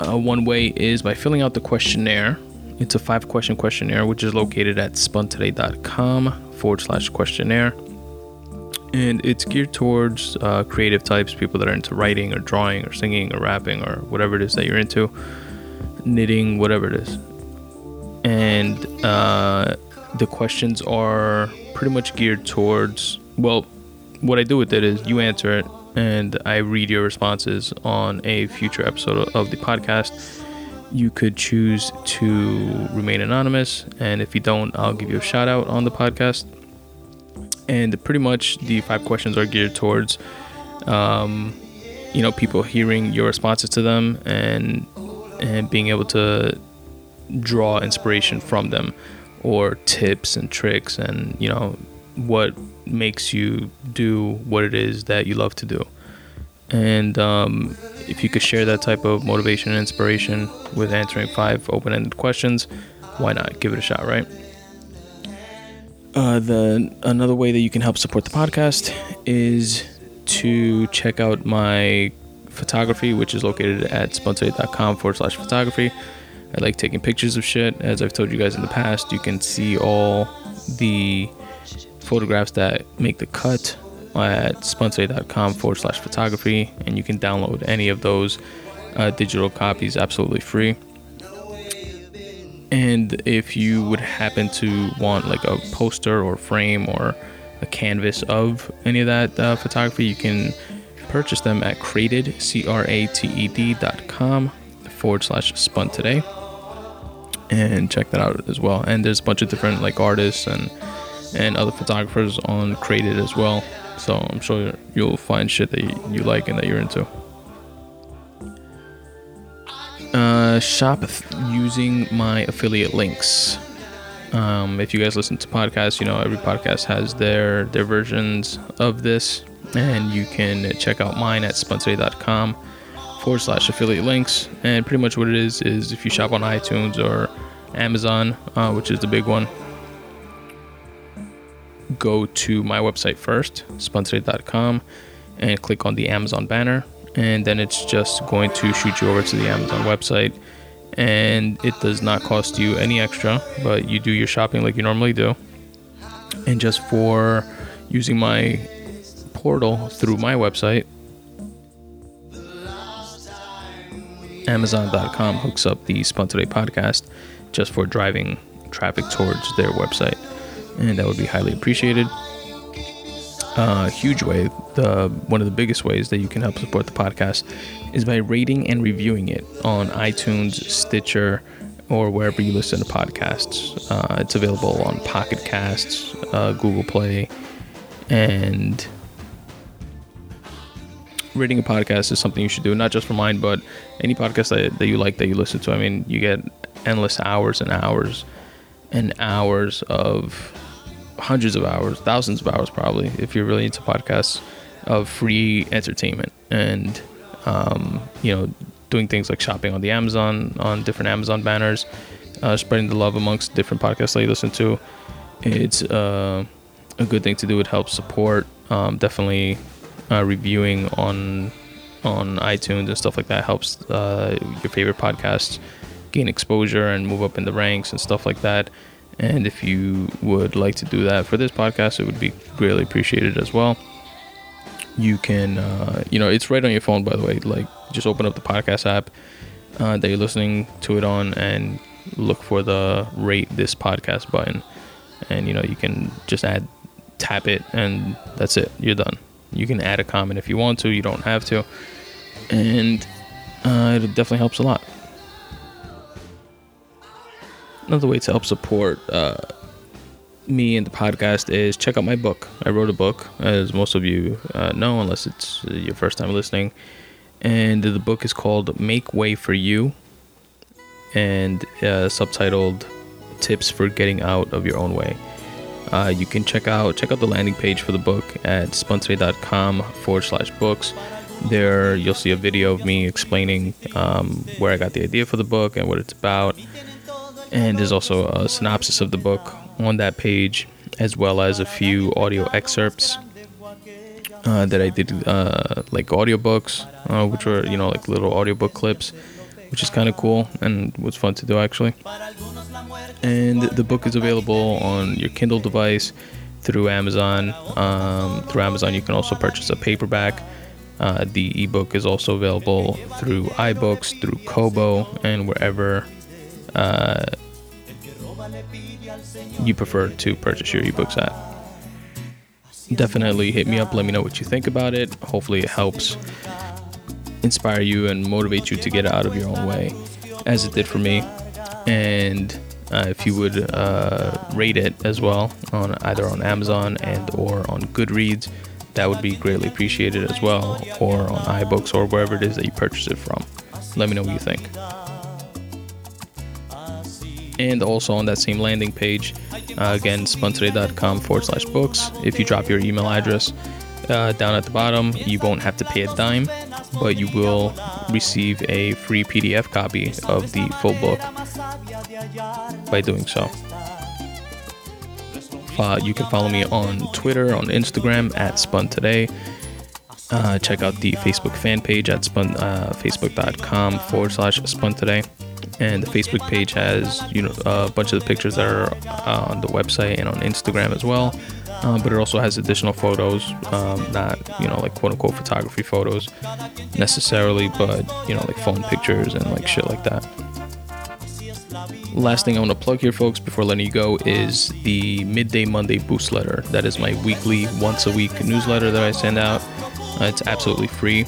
Uh, one way is by filling out the questionnaire. It's a five question questionnaire, which is located at spuntoday.com forward slash questionnaire. And it's geared towards uh, creative types, people that are into writing or drawing or singing or rapping or whatever it is that you're into, knitting, whatever it is. And uh, the questions are pretty much geared towards, well, what I do with it is you answer it and I read your responses on a future episode of the podcast. You could choose to remain anonymous, and if you don't, I'll give you a shout out on the podcast. And pretty much the five questions are geared towards, um, you know, people hearing your responses to them and and being able to draw inspiration from them, or tips and tricks, and you know what makes you do what it is that you love to do. And um, if you could share that type of motivation and inspiration with answering five open ended questions, why not? Give it a shot, right? Uh, the another way that you can help support the podcast is to check out my photography, which is located at spuntoday.com forward slash photography. I like taking pictures of shit. As I've told you guys in the past, you can see all the photographs that make the cut at spuntoday.com forward slash photography, and you can download any of those uh, digital copies absolutely free. And if you would happen to want like a poster or frame or a canvas of any of that uh, photography, you can purchase them at crated, C-R-A-T-E-D dot com forward slash spun today and check that out as well. And there's a bunch of different like artists and and other photographers on Crated as well. So I'm sure you'll find shit that you, like and that you're into. Uh, shop th- using my affiliate links. Um, if you guys listen to podcasts, you know every podcast has their their versions of this, and you can check out mine at spuntoday.com forward slash affiliate links. And pretty much what it is is if you shop on iTunes or Amazon, uh, which is the big one, go to my website first, spuntoday.com, and click on the Amazon banner. And then it's just going to shoot you over to the Amazon website. And it does not cost you any extra, but you do your shopping like you normally do. And just for using my portal through my website, Amazon.com hooks up the Spun Today podcast just for driving traffic towards their website and that would be highly appreciated. Uh, huge way, the one of the biggest ways that you can help support the podcast is by rating and reviewing it on iTunes, Stitcher, or wherever you listen to podcasts. Uh, it's available on Pocket Casts, uh, Google Play, and rating a podcast is something you should do, not just for mine, but any podcast that, that you like that you listen to. I mean, you get endless hours and hours and hours of hundreds of hours, thousands of hours probably, if you're really into podcasts, of free entertainment and um, you know doing things like shopping on the Amazon on different Amazon banners, uh, spreading the love amongst different podcasts that you listen to. It's uh, a good thing to do. It helps support. Um, definitely uh, reviewing on on iTunes and stuff like that helps uh, your favorite podcasts gain exposure and move up in the ranks and stuff like that. And if you would like to do that for this podcast, it would be greatly appreciated as well. You can, uh, you know, it's right on your phone, by the way. Like, just open up the podcast app uh, that you're listening to it on and look for the rate this podcast button. And, you know, you can just add, tap it, and that's it. You're done. You can add a comment if you want to, you don't have to. And uh, it definitely helps a lot another way to help support uh, me and the podcast is check out my book. I wrote a book, as most of you uh, know, unless it's your first time listening. And the book is called Make Way for You and uh, subtitled Tips for Getting Out of Your Own Way. Uh, you can check out check out the landing page for the book at spuntoday.com forward slash books. There you'll see a video of me explaining um, where I got the idea for the book and what it's about and there's also a synopsis of the book on that page, as well as a few audio excerpts uh, that I did uh, like audiobooks, uh, which were you know like little audiobook clips, which is kind of cool and was fun to do actually. And the book is available on your Kindle device through Amazon. Um, through Amazon, you can also purchase a paperback. Uh, the ebook is also available through iBooks, through Kobo, and wherever uh, you prefer to purchase your ebooks at. Definitely hit me up, let me know what you think about it. Hopefully, it helps inspire you and motivate you to get out of your own way, as it did for me. And uh, if you would uh, rate it as well on either on Amazon and or on Goodreads, that would be greatly appreciated as well, or on iBooks or wherever it is that you purchase it from. Let me know what you think. And also on that same landing page, uh, again, spuntoday.com forward slash books. If you drop your email address uh, down at the bottom, you won't have to pay a dime, but you will receive a free PDF copy of the full book by doing so. Uh, you can follow me on Twitter, on Instagram at Spun Today. Uh, check out the Facebook fan page at spun, uh, facebook.com forward slash Spun Today. And the Facebook page has you know a bunch of the pictures that are uh, on the website and on Instagram as well. Um, but it also has additional photos, um, not you know like quote unquote photography photos necessarily, but you know like phone pictures and like shit like that. Last thing I want to plug here, folks, before letting you go, is the Midday Monday Boost Letter. That is my weekly, once a week newsletter that I send out. Uh, it's absolutely free,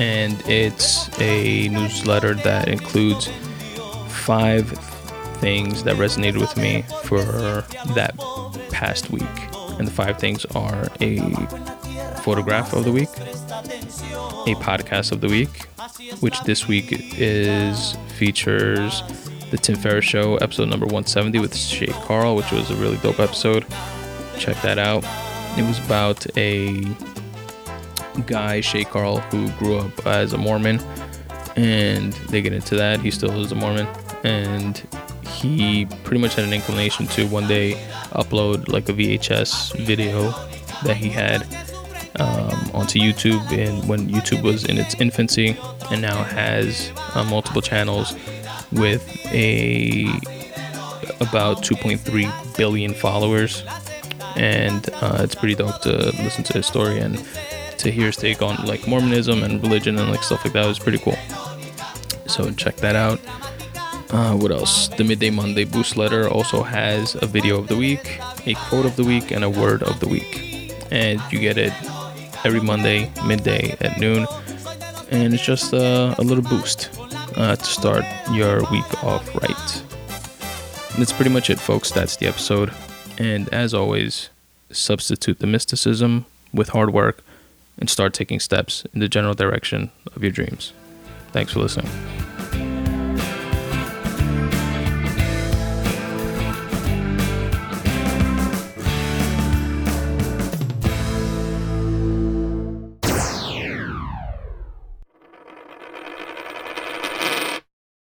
and it's a newsletter that includes five things that resonated with me for that past week. And the five things are a photograph of the week, a podcast of the week, which this week is features the Tim Ferriss Show, episode number 170 with Shay Carl, which was a really dope episode. Check that out. It was about a guy, Shay Carl, who grew up as a Mormon, and they get into that. He still is a Mormon, and he pretty much had an inclination to one day upload like a VHS video that he had um, onto YouTube, and when YouTube was in its infancy, and now has uh, multiple channels with a about 2.3 billion followers, and uh, it's pretty dope to listen to his story and to hear his take on like Mormonism and religion and like stuff like that. It was pretty cool. So check that out. Uh, what else? The Midday Monday Boost Letter also has a video of the week, a quote of the week, and a word of the week. And you get it every Monday, midday at noon. And it's just uh, a little boost uh, to start your week off right. And that's pretty much it, folks. That's the episode. And as always, substitute the mysticism with hard work and start taking steps in the general direction of your dreams. Thanks for listening.